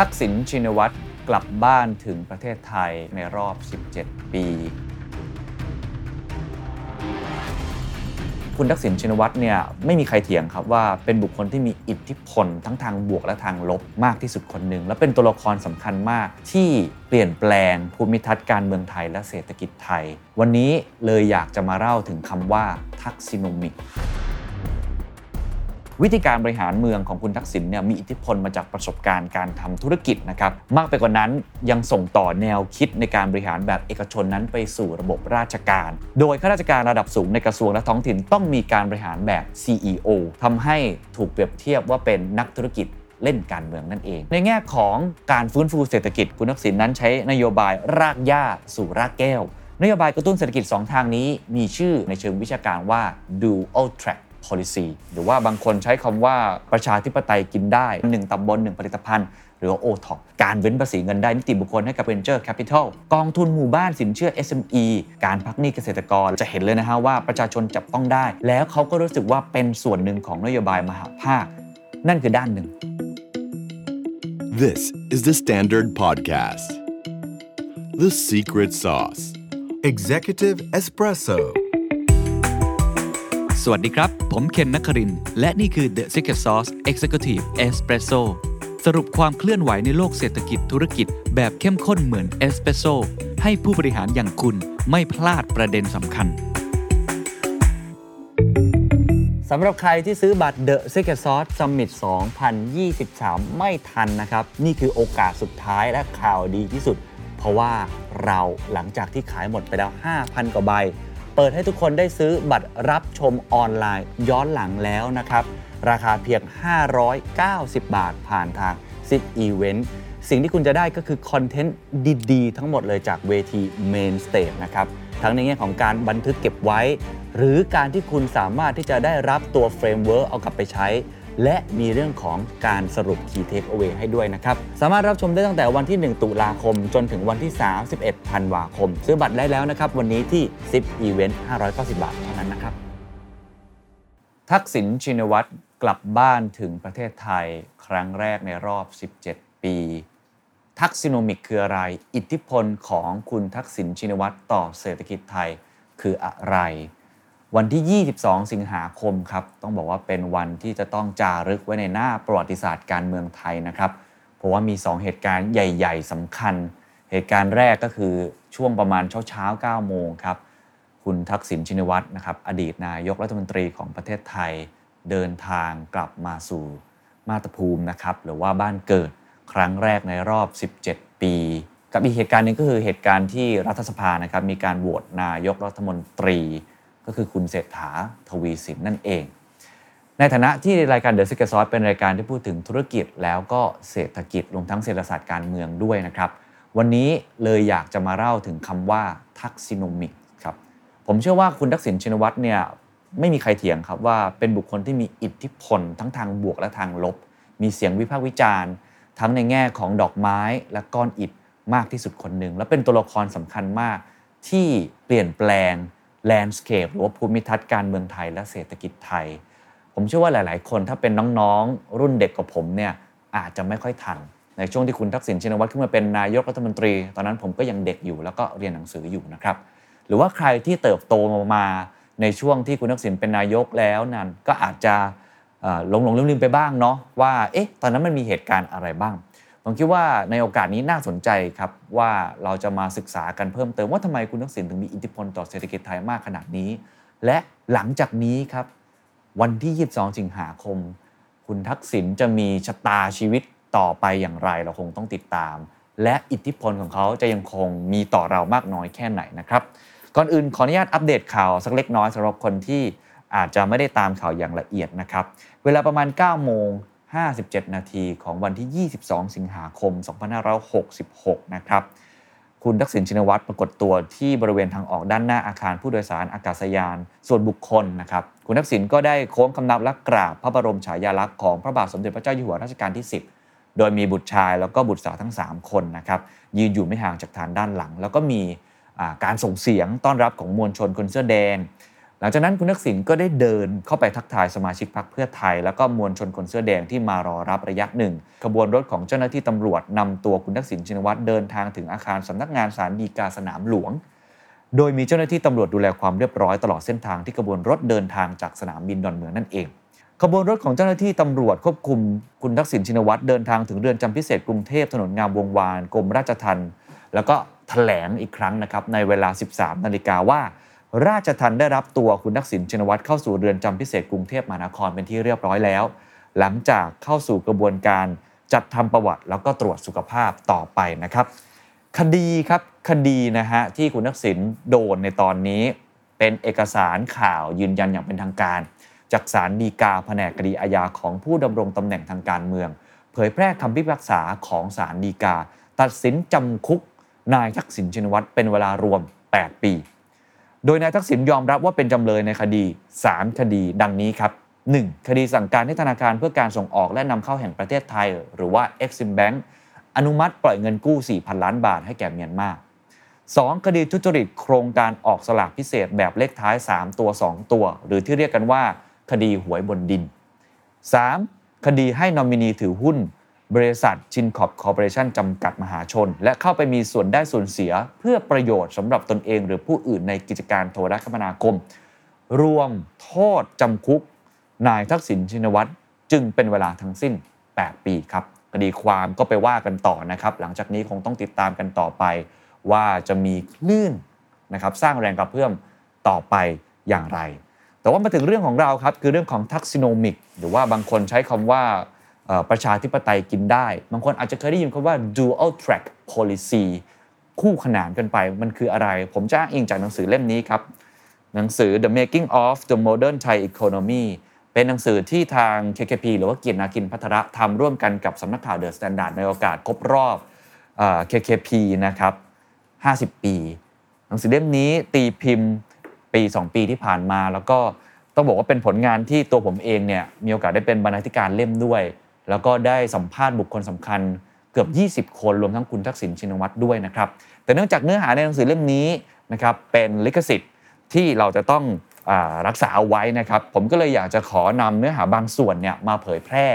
ทักษิณชินวัตรกลับบ้านถึงประเทศไทยในรอบ 17 ปี คุณทักษิณชินวัตรเนี่ยไม่มีใครเถียงครับว่าเป็นบุคคลที่มีอิทธิพลทั้งทางบวกและทางลบมากที่สุดคนหนึ่ง และเป็นตัวละครสำคัญมากที่เปลี่ยนแปลงภูมิทัศน์การเมืองไทยและเศรษฐกิจไทย วันนี้เลยอยากจะมาเล่าถึงคำว่าทักษิโนมิก วิธีการบริหารเมืองของคุณทักษิณเนี่ยมีอิทธิพลมาจากประสบการณ์การทำธุรกิจนะครับมากไปกว่านั้นยังส่งต่อแนวคิดในการบริหารแบบเอกชนนั้นไปสู่ระบบราชการ โดยข้าราชการระดับสูงในกระทรวงและท้องถิ่นต้องมีการบริหารแบบ CEO ทำให้ถูกเปรียบเทียบว่าเป็นนักธุรกิจเล่นการเมืองนั่นเอง ในแง่ของการฟื้นฟูเศรษฐกิจคุณทักษิณนั้นใช้นโยบายรากหญ้าสู่รากแก้ว นโยบายกระตุ้นเศรษฐกิจ 2 ทางนี้มีชื่อในเชิงวิชาการว่า dual track policy หรือว่าบางคนใช้คำว่าประชาธิปไตยกินได้ 1ตำบล 1 ผลิตภัณฑ์ หรือว่า o t o p การเว้นภาษีเงินได้นิติบุคคลให้กับ Venture Capital กองทุนหมู่บ้านสินเชื่อ SME การพักหนี้เกษตรกรจะเห็นเลยนะฮะว่าประชาชนจับต้องได้ แล้วเขาก็รู้สึกว่าเป็นส่วนหนึ่งของนโยบายมหาภาค นั่นคือด้านหนึ่ง This is the Standard Podcast. The Secret Sauce. Executive Espresso สวัสดีครับ ผมเคนนักคริน และนี่คือ The Secret Sauce Executive Espresso สรุปความเคลื่อนไหวในโลกเศรษฐกิจธุรกิจ แบบเข้มข้นเหมือนเอสเปรสโซให้ผู้บริหารอย่างคุณไม่พลาดประเด็นสำคัญสำหรับใครที่ซื้อบัตร The Secret Sauce Summit 2023 ไม่ทันนะครับ นี่คือโอกาสสุดท้ายและข่าวดีที่สุด เพราะว่าเราหลังจากที่ขายหมดไปแล้ว 5,000 กว่าใบ เปิดให้ทุกคนได้ซื้อบัตรรับชมออนไลน์ย้อนหลังแล้วนะครับ ราคาเพียง 590 บาทผ่านทาง Zipevent สิ่งที่คุณจะได้ก็คือ content ดีๆ ทั้งหมดเลยจากเวที Main Stage นะครับ ทั้งในแง่ของการบันทึกเก็บไว้ หรือการที่คุณสามารถที่จะได้รับตัว framework เอากลับไปใช้ และมีเรื่องของการสรุป Key Takeaway ให้ด้วยนะครับ สามารถรับชมได้ตั้งแต่วันที่ 1 ตุลาคม จนถึงวันที่ 31ธันวาคม ซื้อบัตรได้แล้วนะครับ วันนี้ที่ 10 Event 590 บาทเท่านั้นนะครับ ทักษิณชินวัตรกลับบ้านถึงประเทศไทยครั้งแรกในรอบ 17 ปี ทักซิโนมิกคืออะไร อิทธิพลของคุณทักษิณชินวัตรต่อเศรษฐกิจไทยคืออะไร วันที่ 22 สิงหาคมครับ ต้องบอกว่าเป็นวันที่จะต้องจารึกไว้ในหน้าประวัติศาสตร์การเมืองไทยนะครับ เพราะว่ามี 2 เหตุการณ์ใหญ่ ๆสำคัญ เหตุการณ์แรกก็คือช่วงประมาณเช้าๆ9โมงครับ คุณทักษิณชินวัตรนะครับ อดีตนายกรัฐมนตรีของประเทศไทย เดินทางกลับมาสู่มาตภูมินะครับ หรือว่าบ้านเกิดครั้งแรกในรอบ 17 ปี กับอีกเหตุการณ์หนึ่งก็คือเหตุการณ์ที่รัฐสภานะครับมีการโหวตนายกรัฐมนตรี ก็คือคุณเศรษฐาทวีสินนั่นเอง ในฐานะที่รายการ The Secret Sauce เป็นรายการที่พูดถึงธุรกิจแล้วก็เศรษฐกิจรวมทั้งเศรษฐศาสตร์การเมืองด้วยนะครับ วันนี้เลยอยากจะมาเล่าถึงคำว่าทักซิโนมิกครับผมเชื่อว่าคุณทักษิณชินวัตรเนี่ยไม่มีใครเถียงครับว่าเป็นบุคคลที่มีอิทธิพลทั้งทางบวกและทางลบ มีเสียงวิพากษ์วิจารณ์ ทั้งในแง่ของดอกไม้และก้อนอิฐมากที่สุดคนหนึ่งและเป็นตัวละครสำคัญมากที่เปลี่ยนแปลง แลนด์สเคปหรือว่าภูมิทัศน์การเมืองไทยและเศรษฐกิจไทย ผมเชื่อว่าหลาย ๆ คนถ้าเป็นน้อง ๆ รุ่นเด็กกว่าผมเนี่ยอาจจะไม่ค่อยทัน ในช่วงที่คุณทักษิณชินวัตรขึ้นมาเป็นนายกรัฐมนตรี ตอนนั้นผมก็ยังเด็กอยู่แล้วก็เรียนหนังสืออยู่นะครับ หรือว่าใครที่เติบโตมาในช่วงที่คุณทักษิณเป็นนายกแล้วนั้นก็อาจจะหลงหลงลืมลืมไปบ้างเนาะว่าเอ๊ะตอนนั้นมันมีเหตุการณ์อะไรบ้าง ผมคิดว่าในโอกาสนี้น่าสนใจครับว่าเราจะมาศึกษากันเพิ่มเติมว่าทำไมคุณทักษิณถึงมีอิทธิพลต่อเศรษฐกิจไทยมากขนาดนี้ และหลังจากนี้ครับวันที่ 22 สิงหาคม คุณทักษิณจะมีชะตาชีวิตต่อไปอย่างไรเราคงต้องติดตาม และอิทธิพลของเขาจะยังคงมีต่อเรามากน้อยแค่ไหนนะครับก่อนอื่นขออนุญาตอัปเดตข่าวสักเล็กน้อยสำหรับคนที่อาจจะไม่ได้ตามข่าวอย่างละเอียดนะครับ เวลาประมาณ 9 โมง 57 นาทีของวันที่ 22 สิงหาคม 2566 นะครับ คุณทักษิณชินวัตรปรากฏตัวที่บริเวณทางออกด้านหน้าอาคารผู้โดยสารอากาศยาน ส่วนบุคคลนะครับ คุณทักษิณก็ได้โค้งคำนับและกราบพระบรมฉายาลักษณ์ของพระบาทสมเด็จพระเจ้าอยู่หัวรัชกาลที่ 10 โดยมีบุตรชายแล้วก็บุตรสาวทั้ง 3 คนนะครับ ยืนอยู่ไม่ห่างจากฐานด้านหลัง แล้วก็มีการส่งเสียงต้อนรับของมวลชนคนเสื้อแดง ลังจากนั้นคุณทักษิณก็ได้เดินเข้าไปทักทายสมาชิกพรรคเพื่อไทย แล้วก็มวลชนคนเสื้อแดงที่มารอรับระยะหนึ่งขบวนรถของเจ้าหน้าที่ตำรวจนำตัวคุณทักษิณชินวัตรเดินทางถึงอาคารสำนักงานศาลฎีกาสนามหลวง โดยมีเจ้าหน้าที่ตำรวจดูแลความเรียบร้อยตลอดเส้นทางที่ขบวนรถเดินทางจากสนามบินดอนเมืองนั่นเองขบวนรถของเจ้าหน้าที่ตำรวจควบคุมคุณทักษิณชินวัตรเดินทางถึงเรือนจำพิเศษกรุงเทพถนนงามวงวานกรมราชทัณฑ์แล้วก็แถลงอีกครั้งนะครับในเวลา 13 นาฬิกาว่า ราชทัณฑ์ได้รับตัวคุณทักษิณชินวัตรเข้าสู่เรือนจำพิเศษกรุงเทพมหานครเป็นที่เรียบร้อยแล้ว หลังจากเข้าสู่กระบวนการจัดทำประวัติแล้วก็ตรวจสุขภาพต่อไปนะครับ คดีครับคดีนะฮะที่คุณทักษิณโดนในตอนนี้ เป็นเอกสารข่าวยืนยันอย่างเป็นทางการ จากศาลฎีกาแผนกคดีอาญาของผู้ดำรงตำแหน่งทางการเมือง เผยแพร่คำพิพากษาของศาลฎีกา ตัดสินจำคุกนายทักษิณชินวัตรเป็นเวลารวม 8 ปี โดยนายทักษิณยอมรับว่าเป็นจำเลยในคดี 3 คดีดังนี้ครับ 1. คดีสั่งการให้ธนาคารเพื่อการส่งออกและนำเข้าแห่งประเทศไทย หรือว่า Exim Bank อนุมัติปล่อยเงินกู้ 4,000 ล้านบาทให้แก่เมียนมา 2. คดีทุจริตโครงการออกสลากพิเศษแบบเลขท้าย 3 ตัว 2 ตัว หรือที่เรียกกันว่า คดีหวยบนดิน 3. คดีให้นอมินีถือหุ้น บริษัทชินคอปคอร์ปอเรชั่นจำกัดมหาชน และเข้าไปมีส่วนได้ส่วนเสีย เพื่อประโยชน์สำหรับตนเอง หรือผู้อื่นในกิจการโทรคมนาคม รวมโทษจำคุก นายทักษิณชินวัตรจึงเป็นเวลาทั้งสิ้น 8 ปีครับคดีความก็ไปว่ากันต่อนะครับ หลังจากนี้คงต้องติดตามกันต่อไป ว่าจะมีคลื่นนะครับสร้างแรงกระเพื่อมต่อไปอย่างไร แต่ว่ามาถึงเรื่องของเราครับคือเรื่องของทักซิโนมิก หรือว่าบางคนใช้คำว่า ประชาธิปไตยกินได้ บางคนอาจจะเคยได้ยินคำว่า dual track policy คู่ขนานกันไปมันคืออะไร ผมจะอ้างอิงจากหนังสือเล่มนี้ครับ หนังสือ The Making of the Modern Thai Economy เป็นหนังสือที่ทาง KKP หรือว่ากีตนาคินพัทระทำร่วมกันกับสำนักข่าว The Standard ในโอกาสครบรอบอ KKP นะครับ 50 ปี หนังสือเล่มนี้ตีพิมพ์ปี 2 ปีที่ผ่านมา แล้วก็ต้องบอกว่าเป็นผลงานที่ตัวผมเองเนี่ยมีโอกาสได้เป็นบรรณาธิการเล่มด้วย แล้วก็ได้สัมภาษณ์บุคคลสำคัญเกือบ 20 คนรวมทั้งคุณทักษิณชินวัตรด้วยนะครับ แต่เนื่องจากเนื้อหาในหนังสือเล่มนี้นะครับเป็นลิขสิทธิ์ที่เราจะต้องอรักษาเอาไว้นะครับ ผมก็เลยอยากจะขอนำเนื้อหาบางส่วนเนี่ยมาเผยแพร่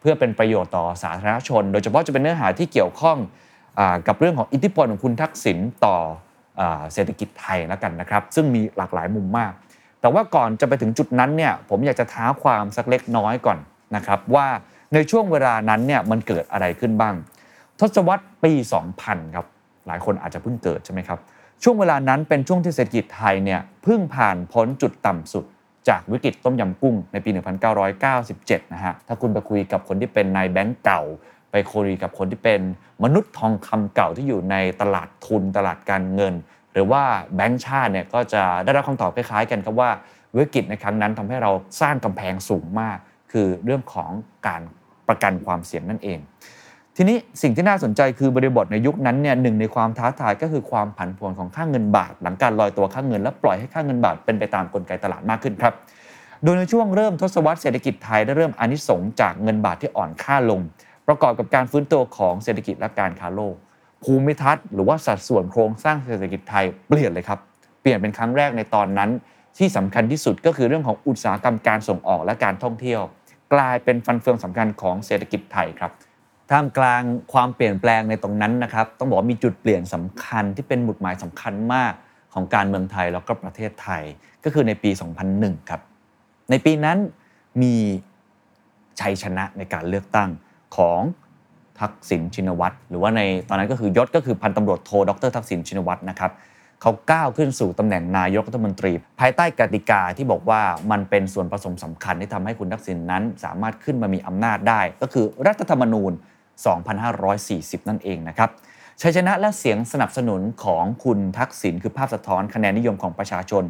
เพื่อเป็นประโยชน์ต่อสาธารณชน โดยเฉพาะจะเป็นเนื้อหาที่เกี่ยวข้องอกับเรื่องของอิทธิพลของคุณทักษิณต่ออเศรษฐกิจไทยแล้วกันนะครับ ซึ่งมีหลากหลายมุมมาก แต่ว่าก่อนจะไปถึงจุดนั้นเนี่ยผมอยากจะท้าความสักเล็กน้อยก่อนนะครับว่า ในช่วงเวลานั้นเนี่ยมันเกิดอะไรขึ้นบ้าง ทศวรรษปี 2000 ครับหลายคนอาจจะเพิ่งเกิดใช่ไหมครับ ช่วงเวลานั้นเป็นช่วงที่เศรษฐกิจไทยเนี่ยเพิ่งผ่านพ้นจุดต่ำสุด จากวิกฤตต้มยำกุ้งในปี 1997 นะฮะถ้าคุณไปคุยกับคนที่เป็นนายแบงก์เก่า ไปคุยกับคนที่เป็นมนุษย์ทองคำเก่าที่อยู่ในตลาดทุนตลาดการเงิน หรือว่าแบงก์ชาติเนี่ยก็จะได้รับคำตอบคล้ายๆกันครับว่าวิกฤตในครั้งนั้นทำให้เราสร้างกำแพงสูงมาก คือเรื่องของการ ประกันความเสี่ยงนั่นเอง ทีนี้สิ่งที่น่าสนใจคือบริบทในยุคนั้นเนี่ยหนึ่งในความท้าทายก็คือความผันผวนของค่าเงินบาท หลังการลอยตัวค่าเงินและปล่อยให้ค่าเงินบาทเป็นไปตามกลไกตลาดมากขึ้นครับโดยในช่วงเริ่มทศวรรษเศรษฐกิจไทยได้เริ่มอนิสงจากเงินบาทที่อ่อนค่าลง ประกอบกับการฟื้นตัวของเศรษฐกิจและการค้าโลก ภูมิทัศน์หรือว่าสัดส่วนโครงสร้างเศรษฐกิจไทยเปลี่ยนเลยครับ เปลี่ยนเป็นครั้งแรกในตอนนั้น ที่สำคัญที่สุดก็คือเรื่องของอุตสาหกรรมการส่งออกและการท่องเที่ยว กลายเป็นฟันเฟืองสำคัญของเศรษฐกิจไทยครับท่ามกลางความเปลี่ยนแปลงในตรงนั้นนะครับต้องบอกว่ามีจุดเปลี่ยนสำคัญที่เป็นหมุดหมายสำคัญมากของการเมืองไทยแล้วก็ประเทศไทยก็คือในปี 2001 ครับ ในปีนั้นมีชัยชนะในการเลือกตั้งของทักษิณชินวัตรหรือว่าในตอนนั้นก็คือยศก็คือพันตำรวจโทดรทักษิณชินวัตรนะครับ เขาก้าวขึ้นสู่ตำแหน่งนายกรัฐมนตรี ภายใต้กติกาที่บอกว่ามันเป็นส่วนผสมสำคัญที่ทำให้คุณทักษิณนั้น สามารถขึ้นมามีอำนาจได้ ก็คือรัฐธรรมนูญ 2540 นั่นเองนะครับชัยชนะและเสียงสนับสนุนของคุณทักษิณคือภาพสะท้อนคะแนนนิยมของประชาชน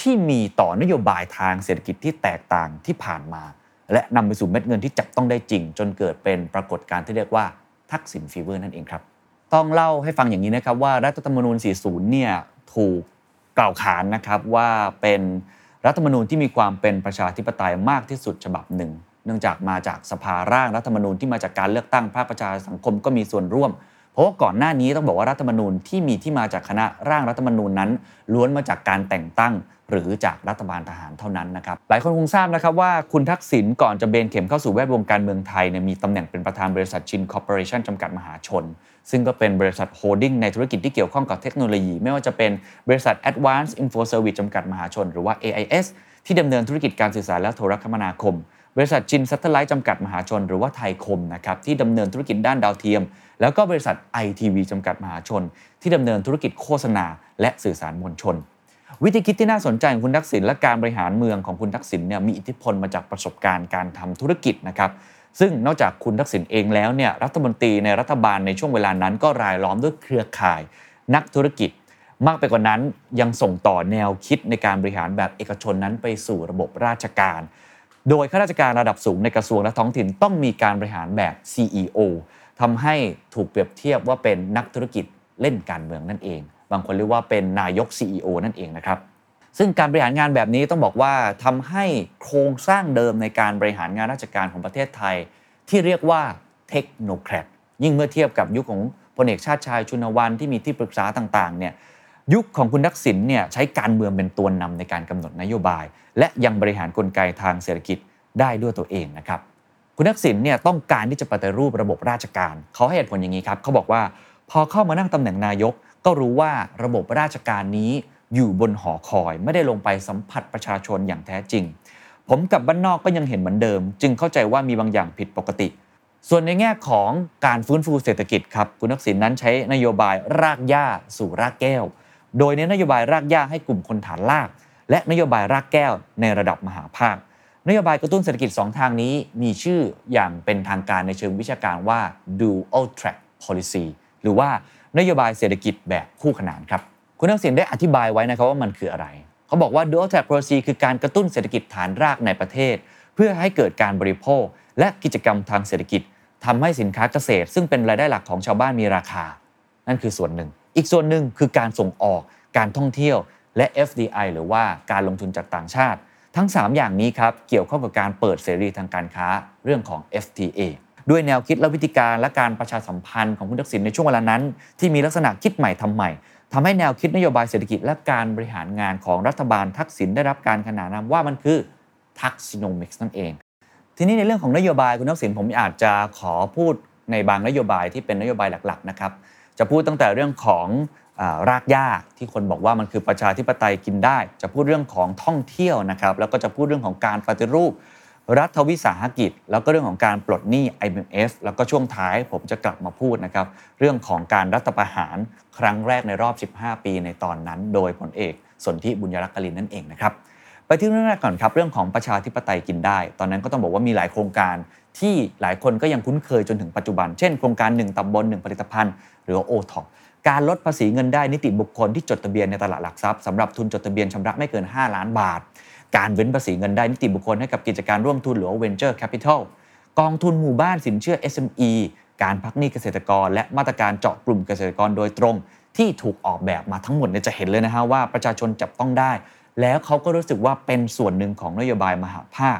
ที่มีต่อนโยบายทางเศรษฐกิจที่แตกต่างที่ผ่านมา และนำไปสู่เม็ดเงินที่จับต้องได้จริง จนเกิดเป็นปรากฏการณ์ที่เรียกว่าทักษิณฟีเวอร์นั่นเองครับ ต้องเล่าให้ฟังอย่างนี้นะครับว่ารัฐธรรมนูญ 40 เนี่ยถูกกล่าวขานนะครับว่าเป็นรัฐธรรมนูญที่มีความเป็นประชาธิปไตยมากที่สุดฉบับหนึ่ง เนื่องจากมาจากสภาร่างรัฐธรรมนูญที่มาจากการเลือกตั้งภาคประชาสังคมก็มีส่วนร่วม เพราะว่าก่อนหน้านี้ต้องบอกว่ารัฐธรรมนูญที่มีที่มาจากคณะร่างรัฐธรรมนูญนั้น ล้วนมาจากการแต่งตั้ง หรือจากรัฐบาลทหารเท่านั้นนะครับหลายคนคงทราบนะครับว่าคุณทักษิณก่อนจะเบนเข็มเข้าสู่แวดวงการเมืองไทยเนี่ยมีตำแหน่งเป็นประธานบริษัทชินคอร์ปอเรชั่นจำกัดมหาชน ซึ่งก็เป็นบริษัท holding ในธุรกิจที่เกี่ยวข้องกับเทคโนโลยี ไม่ว่าจะเป็นบริษัท Advanced Info Service จำกัดมหาชน หรือว่า AIS ที่ดำเนินธุรกิจการสื่อสารและโทรคมนาคม บริษัทชินแซทเทลไลท์จำกัดมหาชน หรือว่าไทยคมนะครับที่ดำเนินธุรกิจด้านดาวเทียม แล้วก็บริษัท ITV จำกัดมหาชน ที่ดำเนินธุรกิจโฆษณา และสื่อสารมวลชน วิธีคิดที่น่าสนใจของคุณทักษิณและการบริหารเมืองของคุณทักษิณเนี่ยมีอิทธิพลมาจากประสบการณ์การทำธุรกิจนะครับซึ่งนอกจากคุณทักษิณเองแล้วเนี่ยรัฐมนตรีในรัฐบาลในช่วงเวลานั้น ก็รายล้อมด้วยเครือข่าย นักธุรกิจ มากไปกว่านั้นยังส่งต่อแนวคิดในการบริหารแบบเอกชนนั้นไปสู่ระบบราชการ โดยข้าราชการระดับสูงในกระทรวงและท้องถิ่นต้องมีการบริหารแบบ CEO ทำให้ถูกเปรียบเทียบว่าเป็นนักธุรกิจเล่นการเมืองนั่นเอง บางคนเรียกว่าเป็นนายก CEO นั่นเองนะครับซึ่งการบริหารงานแบบนี้ต้องบอกว่าทำให้โครงสร้างเดิมในการบริหารงานราชการของประเทศไทย ที่เรียกว่าเทคโนแครดยิ่งเมื่อเทียบกับยุคของพลเอกชาติชายชุนวันที่มีที่ปรึกษาต่างๆเนี่ยยุคของคุณทักษิณเนี่ยใช้การเมืองเป็นตัวนำในการกำหนดนโยบาย และยังบริหารกลไกทางเศรษฐกิจได้ด้วยตัวเองนะครับคุณทักษิณเนี่ยต้องการที่จะปฏิรูประบบราชการเขาให้เหตุผลอย่างนี้ครับเขาบอกว่าพอเข้ามานั่งตำแหน่งนายก ก็รู้ว่าระบบราชการนี้อยู่บนหอคอย ไม่ได้ลงไปสัมผัสประชาชนอย่างแท้จริง ผมกับบ้านนอกก็ยังเห็นเหมือนเดิม จึงเข้าใจว่ามีบางอย่างผิดปกติ ส่วนในแง่ของการฟื้นฟูเศรษฐกิจครับคุณทักษิณนั้นใช้นโยบายรากหญ้าสู่รากแก้ว โดยเน้นนโยบายรากหญ้าให้กลุ่มคนฐานลาก และนโยบายรากแก้วในระดับมหาภาคนโยบายกระตุ้นเศรษฐกิจ 2 ทางนี้มีชื่ออย่างเป็นทางการในเชิงวิชาการว่า dual track policy หรือว่า นโยบายเศรษฐกิจแบบคู่ขนานครับคุณทักษิณได้อธิบายไว้นะครับว่ามันคืออะไร เขาบอกว่า dual track policy คือการกระตุ้นเศรษฐกิจฐานรากในประเทศ เพื่อให้เกิดการบริโภค และกิจกรรมทางเศรษฐกิจทำให้สินค้าเกษตร ซึ่งเป็นรายได้หลักของชาวบ้านมีราคา นั่นคือส่วนหนึ่ง อีกส่วนหนึ่งคือการส่งออก การท่องเที่ยว และ FDI หรือว่าการลงทุนจากต่างชาติ ทั้ง 3 อย่างนี้ครับเกี่ยวข้องกับการเปิดเสรีทางการค้าเรื่องของ FTA ด้วยแนวคิดและวิธีการและการประชาสัมพันธ์ของคุณทักษิณในช่วงเวลานั้น ที่มีลักษณะคิดใหม่ทำใหม่ทำให้แนวคิดนโยบายเศรษฐกิจและการบริหารงานของรัฐบาลทักษิณได้รับการขนานนามว่ามันคือ Taxinomics นั่นเอง ทีนี้ในเรื่องของนโยบายคุณทักษิณผมอาจจะขอพูดในบางนโยบายที่เป็นนโยบายหลักๆนะครับจะพูดตั้งแต่เรื่องของรากหญ้าที่คนบอกว่ามันคือประชาธิปไตยกินได้ จะพูดเรื่องของท่องเที่ยวนะครับแล้วก็จะพูดเรื่องของการปฏิรูป รัฐวิสาหกิจ แล้วก็เรื่องของการปลดหนี้ IMF แล้วก็ช่วงท้ายผมจะกลับมาพูดนะครับ เรื่องของการรัฐประหารครั้งแรกในรอบ 15 ปีในตอนนั้น โดยพลเอกสนธิบุญยรักกลินนั่นเองนะครับไปที่เรื่องแรกก่อนครับเรื่องของประชาธิปไตยกินได้ ตอนนั้นก็ต้องบอกว่ามีหลายโครงการที่หลายคนก็ยังคุ้นเคยจนถึงปัจจุบัน เช่นโครงการ 1ตำบล1ผลิตภัณฑ์ หรือว่า o t o p การลดภาษีเงินได้นิติบุคคลที่จดทะเบียนในตลาดหลักทรัพย์สำหรับทุนจดทะเบียนชำระไม่เกิน 5 ล้านบาท การเว้นภาษีเงินได้นิติบุคคลให้กับกิจการร่วมทุนหรือว่า venture capital กองทุนหมู่บ้านสินเชื่อ SME การพักหนี้เกษตรกร และมาตรการเจาะกลุ่มเกษตรกรโดยตรง ที่ถูกออกแบบมาทั้งหมดเนี่ยจะเห็นเลยนะฮะว่าประชาชนจับต้องได้ แล้วเขาก็รู้สึกว่าเป็นส่วนหนึ่งของนโยบายมหาภาค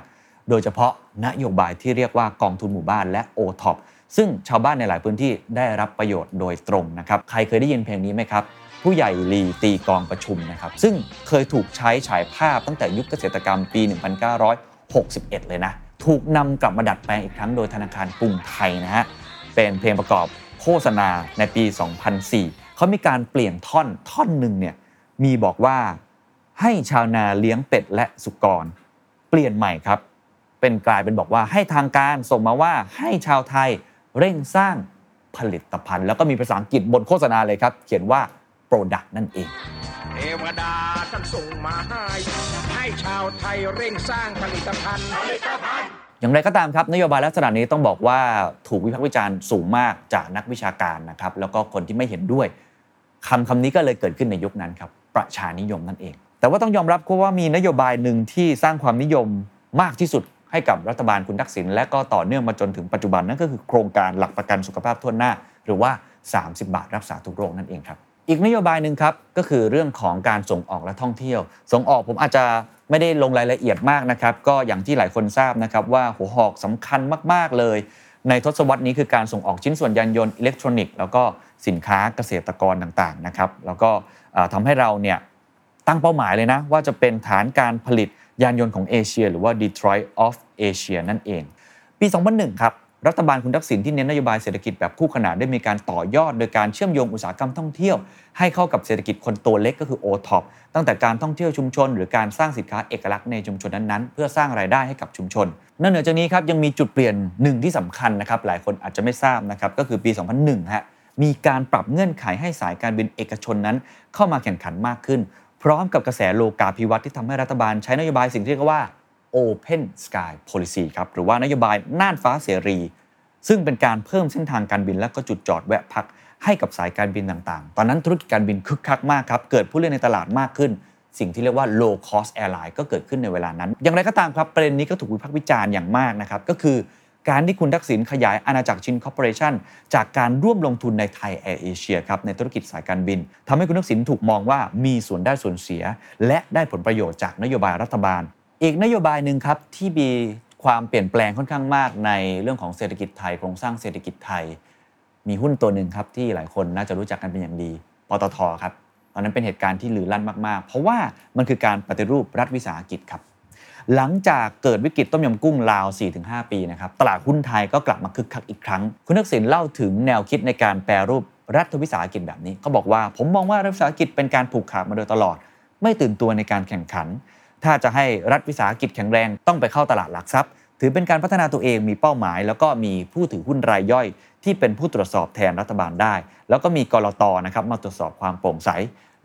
โดยเฉพาะนโยบายที่เรียกว่ากองทุนหมู่บ้านและ o t o p ซึ่งชาวบ้านในหลายพื้นที่ได้รับประโยชน์โดยตรงนะครับใครเคยได้ยินเพลงนี้ไหมครับ ผู้ใหญ่ลีตีกองประชุมนะครับ ซึ่งเคยถูกใช้ฉายภาพตั้งแต่ยุคเกษตรกรรมปี 1961 เลยนะ ถูกนำกลับมาดัดแปลงอีกครั้งโดยธนาคารกรุงไทยนะฮะ เป็นเพลงประกอบโฆษณาในปี 2004 เขามีการเปลี่ยนท่อนท่อนหนึ่งเนี่ยมีบอกว่าให้ชาวนาเลี้ยงเป็ดและสุกร เปลี่ยนใหม่ครับ เป็นกลายเป็นบอกว่าให้ทางการส่งมาว่าให้ชาวไทยเร่งสร้างผลิตภัณฑ์ แล้วก็มีภาษาอังกฤษบนโฆษณาเลยครับ เขียนว่า Product นั่นเองเทวดาท่านส่งมาให้ให้ชาวไทยเร่งสร้างผลิตภัณฑ์อย่างไรก็ตามครับนโยบายลักษณะนี้ต้องบอกว่าถูกวิพากษ์วิจารณ์สูงมากจากนักวิชาการนะครับแล้วก็คนที่ไม่เห็นด้วยคำคำนี้ก็เลยเกิดขึ้นในยุคนั้นครับประชานิยมนั่นเอง แต่ว่าต้องยอมรับว่ามีนโยบายหนึ่งที่สร้างความนิยมมากที่สุดให้กับรัฐบาลคุณทักษิณและก็ต่อเนื่องมาจนถึงปัจจุบันนั่นก็คือโครงการหลักประกันสุขภาพทั่วหน้า หรือว่า 30 บาทรักษาทุกโรคนั่นเองครับ อีกนโยบายหนึ่งครับก็คือเรื่องของการส่งออกและท่องเที่ยว ส่งออกผมอาจจะไม่ได้ลงรายละเอียดมากนะครับ ก็อย่างที่หลายคนทราบนะครับว่าหัวหอกสำคัญมาก ๆ เลย ในทศวรรษนี้คือการส่งออกชิ้นส่วนยานยนต์อิเล็กทรอนิกส์แล้วก็สินค้าเกษตรกรต่างๆนะครับแล้วก็เอ่อทำให้เราเนี่ยตั้งเป้าหมายเลยนะว่าจะเป็นฐานการผลิตยานยนต์ของเอเชีย หรือว่า Detroit of Asia นั่นเอง ปี 2001 ครับ รัฐบาลคุณทักษิณที่เน้นนโยบายเศรษฐกิจแบบคู่ขนานได้มีการต่อยอด โดยการเชื่อมโยงอุตสาหกรรมท่องเที่ยว ให้เข้ากับเศรษฐกิจคนตัวเล็กก็คือ o t o p ตั้งแต่การท่องเที่ยวชุมชน หรือการสร้างสินค้าเอกลักษณ์ในชุมชนนั้นๆ เพื่อสร้างรายได้ให้กับชุมชนนอกเหนือจากนี้ครับยังมีจุดเปลี่ยนหนึ่งที่สำคัญนะครับหลายคนอาจจะไม่ทราบนะครับก็คือปี 2001ฮะมีการปรับเงื่อนไขให้สายการบินเอกชนนั้น เข้ามาแข่งขันมากขึ้น พร้อมกับกระแสโลกาภิวัตน์ที่ทำให้รัฐบาลใช้นโยบายสิ่งที่เรียกว่า Open Sky Policy ครับหรือว่านโยบายน่านฟ้าเสรี ซึ่งเป็นการเพิ่มเส้นทางการบินและก็จุดจอดแวะพักให้กับสายการบินต่างๆ ตอนนั้นธุรกิจการบินคึกคักมากครับ เกิดผู้เล่นในตลาดมากขึ้น สิ่งที่เรียกว่า low cost airline ก็เกิดขึ้นในเวลานั้น อย่างไรก็ตามครับ ประเด็นนี้ก็ถูกวิพากษ์วิจารณ์อย่างมากนะครับ ก็คือการที่คุณทักษิณขยายอาณาจักรชินคอร์ปอเรชั่นจากการร่วมลงทุนในไทยแอร์เอเชียครับในธุรกิจสายการบินทำให้คุณทักษิณถูกมองว่ามีส่วนได้ส่วนเสีย และได้ผลประโยชน์จากนโยบายรัฐบาล อีกนโยบายหนึ่งครับที่มีความเปลี่ยนแปลงค่อนข้างมากในเรื่องของเศรษฐกิจไทยโครงสร้างเศรษฐกิจไทย มีหุ้นตัวหนึ่งครับที่หลายคนน่าจะรู้จักกันเป็นอย่างดีปตทครับตอนนั้นเป็นเหตุการณ์ที่ลือลั่นมากๆ เพราะว่ามันคือการปฏิรูปรัฐวิสาหกิจครับหลังจากเกิดวิกฤตต้มยำกุ้งลาว 4-5 ปีนะครับตลาดหุ้นไทยก็กลับมาคึกคักอีกครั้ง คุณทักษิณเล่าถึงแนวคิดในการแปรรูปรัฐวิสาหกิจแบบนี้เขาบอกว่า ผมมองว่ารัฐวิสาหกิจเป็นการผูกขาดมาโดยตลอด ไม่ตื่นตัวในการแข่งขัน ถ้าจะให้รัฐวิสาหกิจแข็งแรงต้องไปเข้าตลาดหลักทรัพย์ ถือเป็นการพัฒนาตัวเองมีเป้าหมาย แล้วก็มีผู้ถือหุ้นรายย่อย ที่เป็นผู้ตรวจสอบแทนรัฐบาลได้ แล้วก็มีกรอตนะครับมาตรวจสอบความโปร่งใส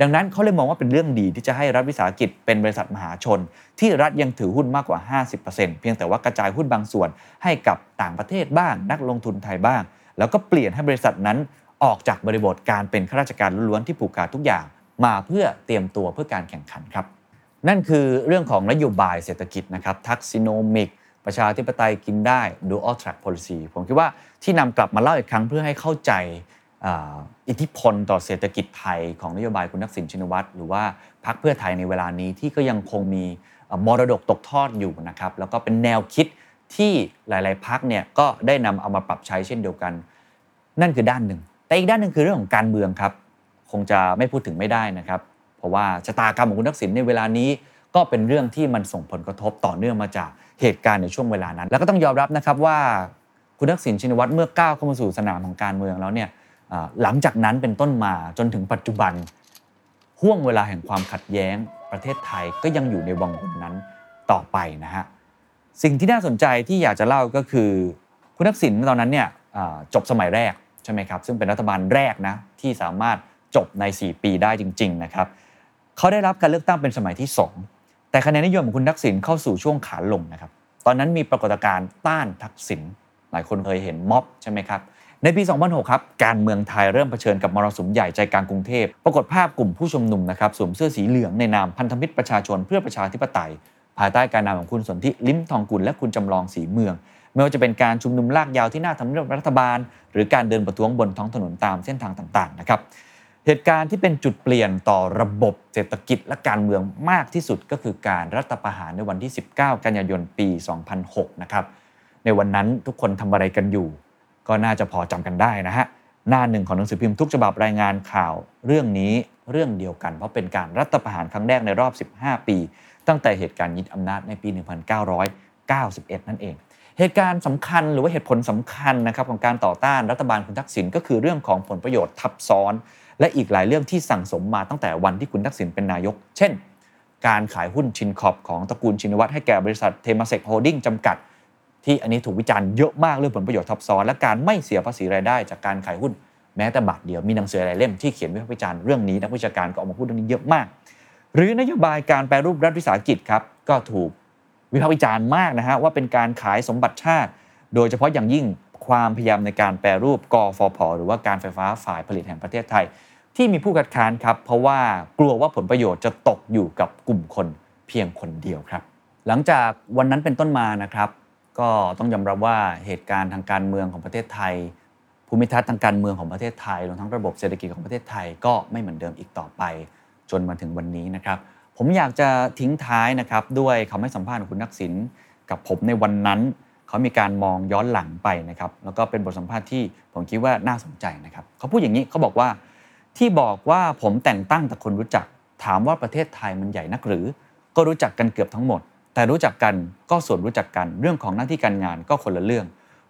ดังนั้นเขาเลยมองว่าเป็นเรื่องดีที่จะให้รัฐวิสาหกิจเป็นบริษัทมหาชน ที่รัฐยังถือหุ้นมากกว่า 50%เพียงแต่ว่ากระจายหุ้นบางส่วน ให้กับต่างประเทศบ้าง นักลงทุนไทยบ้าง แล้วก็เปลี่ยนให้บริษัทนั้นออกจากบริบทการเป็นข้าราชการล้วนๆที่ผูกขาดทุกอย่าง มาเพื่อเตรียมตัวเพื่อการแข่งขันครับ นั่นคือเรื่องของนโยบายเศรษฐกิจนะครับทักซิโนมิกประชาธิปไตยกินได้ dual track policy ผมคิดว่าที่นำกลับมาเล่าอีกครั้งเพื่อให้เข้าใจอ,อิทธิพลต่อเศรษฐกิจไทยของนโยบายคุณทักษิณชินวัตรหรือว่าพรรคเพื่อไทยในเวลานี้ที่ก็ยังคงมีมรดกตกทอดอยู่นะครับแล้วก็เป็นแนวคิดที่หลาย ๆพักเนี่ยก็ได้นำเอามาปรับใช้เช่นเดียวกัน นั่นคือด้านหนึ่ง แต่อีกด้านหนึ่งคือเรื่องของการเมืองครับ คงจะไม่พูดถึงไม่ได้นะครับ ราะว่าชะตากรรมของคุณทักษิณในเวลานี้ก็เป็นเรื่องที่มันส่งผลกระทบต่อเนื่องมาจากเหตุการณ์ในช่วงเวลานั้น แล้วก็ต้องยอมรับนะครับว่าคุณทักษิณชินวัตรเมื่อก้าวเข้ามาสู่สนามของการเมืองแล้วเนี่ยหลังจากนั้นเป็นต้นมาจนถึงปัจจุบันห่วงเวลาแห่งความขัดแย้ง ประเทศไทยก็ยังอยู่ในวังวนนั้นต่อไปนะฮะสิ่งที่น่าสนใจที่อยากจะเล่าก็คือคุณทักษิณตอนนั้นเนี่ยจบสมัยแรกใช่ไหมครับซึ่งเป็นรัฐบาลแรกนะที่สามารถจบใน 4 ปีได้จริง ๆ นะครับ เขาได้รับการเลือกตั้งเป็นสมัยที่ 2 แต่คะแนนนิยมของคุณทักษิณเข้าสู่ช่วงขาลงนะครับ ตอนนั้นมีปรากฏการณ์ต้านทักษิณหลายคนเคยเห็นม็อบใช่ไหมครับ ในปี 2006 ครับ การเมืองไทยเริ่มเผชิญกับมรสุมใหญ่ใจกลางกรุงเทพ ปรากฏภาพกลุ่มผู้ชุมนุมนะครับสวมเสื้อสีเหลืองในนามพันธมิตรประชาชนเพื่อประชาธิปไตย ภายใต้การนำของคุณสนธิลิ้มทองกุลและคุณจำลองสีเมืองไม่ว่าจะเป็นการชุมนุมลากยาวที่หน้าทำเนียบรัฐบาล หรือการเดินประท้วงบนท้องถนนตามเส้นทางต่างๆนะครับ เหตุการณ์ที่เป็นจุดเปลี่ยนต่อระบบเศรษฐกิจและการเมืองมากที่สุดก็คือการรัฐประหารในวันที่ 19 กันยายนปี 2006 นะครับในวันนั้นทุกคนทำอะไรกันอยู่ ก็น่าจะพอจำกันได้นะฮะหน้าหนึ่งของหนังสือพิมพ์ทุกฉบับรายงานข่าวเรื่องนี้เรื่องเดียวกัน เพราะเป็นการรัฐประหารครั้งแรกในรอบ 15 ปี ตั้งแต่เหตุการณ์ยึดอำนาจในปี 1991 นั่นเอง เหตุการณ์สำคัญหรือว่าเหตุผลสำคัญนะครับของการต่อต้านรัฐบาลคุณทักษิณก็คือเรื่องของผลประโยชน์ทับซ้อน และอีกหลายเรื่องที่สั่งสมมาตั้งแต่วันที่คุณทักษิณเป็นนายก เช่น การขายหุ้นชินคอร์ปของตระกูลชินวัตรให้แก่บริษัทเทมาเซกโฮลดิ้งจำกัด ที่อันนี้ถูกวิจารณ์เยอะมากเรื่องผลประโยชน์ทับซ้อน และการไม่เสียภาษีรายได้จากการขายหุ้นแม้แต่บาทเดียวมีหนังสือหลายเล่มที่เขียนวิพากษ์วิจารณ์เรื่องนี้นักวิชาการก็ออกมาพูดเรื่องนี้เยอะมาก หรือนโยบายการแปรรูปรัฐวิสาหกิจครับก็ถูกวิพากษ์วิจารณ์มากนะฮะว่าเป็นการขายสมบัติชาติ โดยเฉพาะอย่างยิ่ง ความพยายามในการแปรรูปกฟผหรือว่าการไฟฟ้าฝ่ายผลิตแห่งประเทศไทย ที่มีผู้คัดค้านครับ เพราะว่ากลัวว่าผลประโยชน์จะตกอยู่กับกลุ่มคนเพียงคนเดียวครับ หลังจากวันนั้นเป็นต้นมานะครับ ก็ต้องยอมรับว่าเหตุการณ์ทางการเมืองของประเทศไทย ภูมิทัศน์ทางการเมืองของประเทศไทยรวมทั้งระบบเศรษฐกิจของประเทศไทยก็ไม่เหมือนเดิมอีกต่อไป จนมาถึงวันนี้นะครับ ผมอยากจะทิ้งท้ายนะครับด้วยคำให้สัมภาษณ์ของคุณนักสินกับผมในวันนั้น เขามีการมองย้อนหลังไปนะครับแล้วก็เป็นบทสัมภาษณ์ที่ผมคิดว่าน่าสนใจนะครับเขาพูดอย่างนี้เขาบอกว่าที่บอกว่าผมแต่งตั้งแต่คนรู้จัก ถามว่าประเทศไทยมันใหญ่นักหรือ ก็รู้จักกันเกือบทั้งหมด แต่รู้จักกันก็ส่วนรู้จักกันเรื่องของหน้าที่การงานก็คนละเรื่อง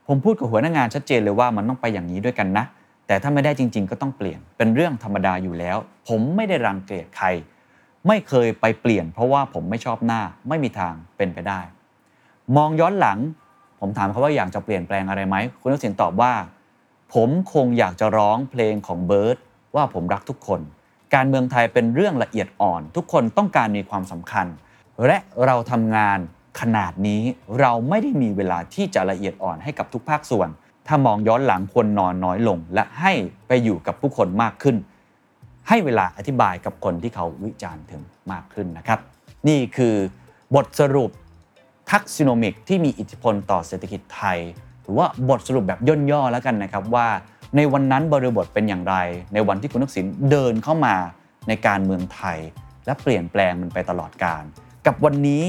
ผมพูดกับหัวหน้างานชัดเจนเลยว่ามันต้องไปอย่างนี้ด้วยกันนะ แต่ถ้าไม่ได้จริง ๆ ก็ต้องเปลี่ยนเป็นเรื่องธรรมดาอยู่แล้ว ผมไม่ได้รังเกียจใคร ไม่เคยไปเปลี่ยน เพราะว่าผมไม่ชอบหน้าไม่มีทางเป็นไปได้ มองย้อนหลัง ผมถามเขาว่าอยากจะเปลี่ยนแปลงอะไรไหมคุณทักษิณตอบว่า ผมคงอยากจะร้องเพลงของเบิร์ดว่าผมรักทุกคน การเมืองไทยเป็นเรื่องละเอียดอ่อน ทุกคนต้องการมีความสำคัญ และเราทำงานขนาดนี้เราไม่ได้มีเวลาที่จะละเอียดอ่อนให้กับทุกภาคส่วน ถ้ามองย้อนหลังควรนอนน้อยลง และให้ไปอยู่กับผู้คนมากขึ้น ให้เวลาอธิบายกับคนที่เขาวิจารณ์ถึงมากขึ้นนะครับ นี่คือบทสรุป ทักซิโนมิกที่มีอิทธิพลต่อเศรษฐกิจไทย หรือว่าบทสรุปแบบย่นย่อแล้วกันนะครับว่า ในวันนั้นบริบทเป็นอย่างไร ในวันที่คุณทักษิณเดินเข้ามาในการเมืองไทย และเปลี่ยนแปลงมันไปตลอดการ กับวันนี้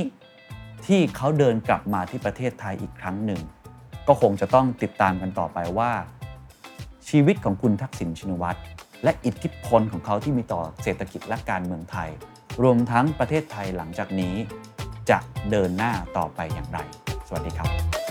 ที่เขาเดินกลับมาที่ประเทศไทยอีกครั้งหนึ่ง ก็คงจะต้องติดตามกันต่อไปว่า ชีวิตของคุณทักษิณชินวัตรและอิทธิพลของเขาที่มีต่อเศรษฐกิจและการเมืองไทย รวมทั้งประเทศไทยหลังจากนี้ จะเดินหน้าต่อไปอย่างไร สวัสดีครับ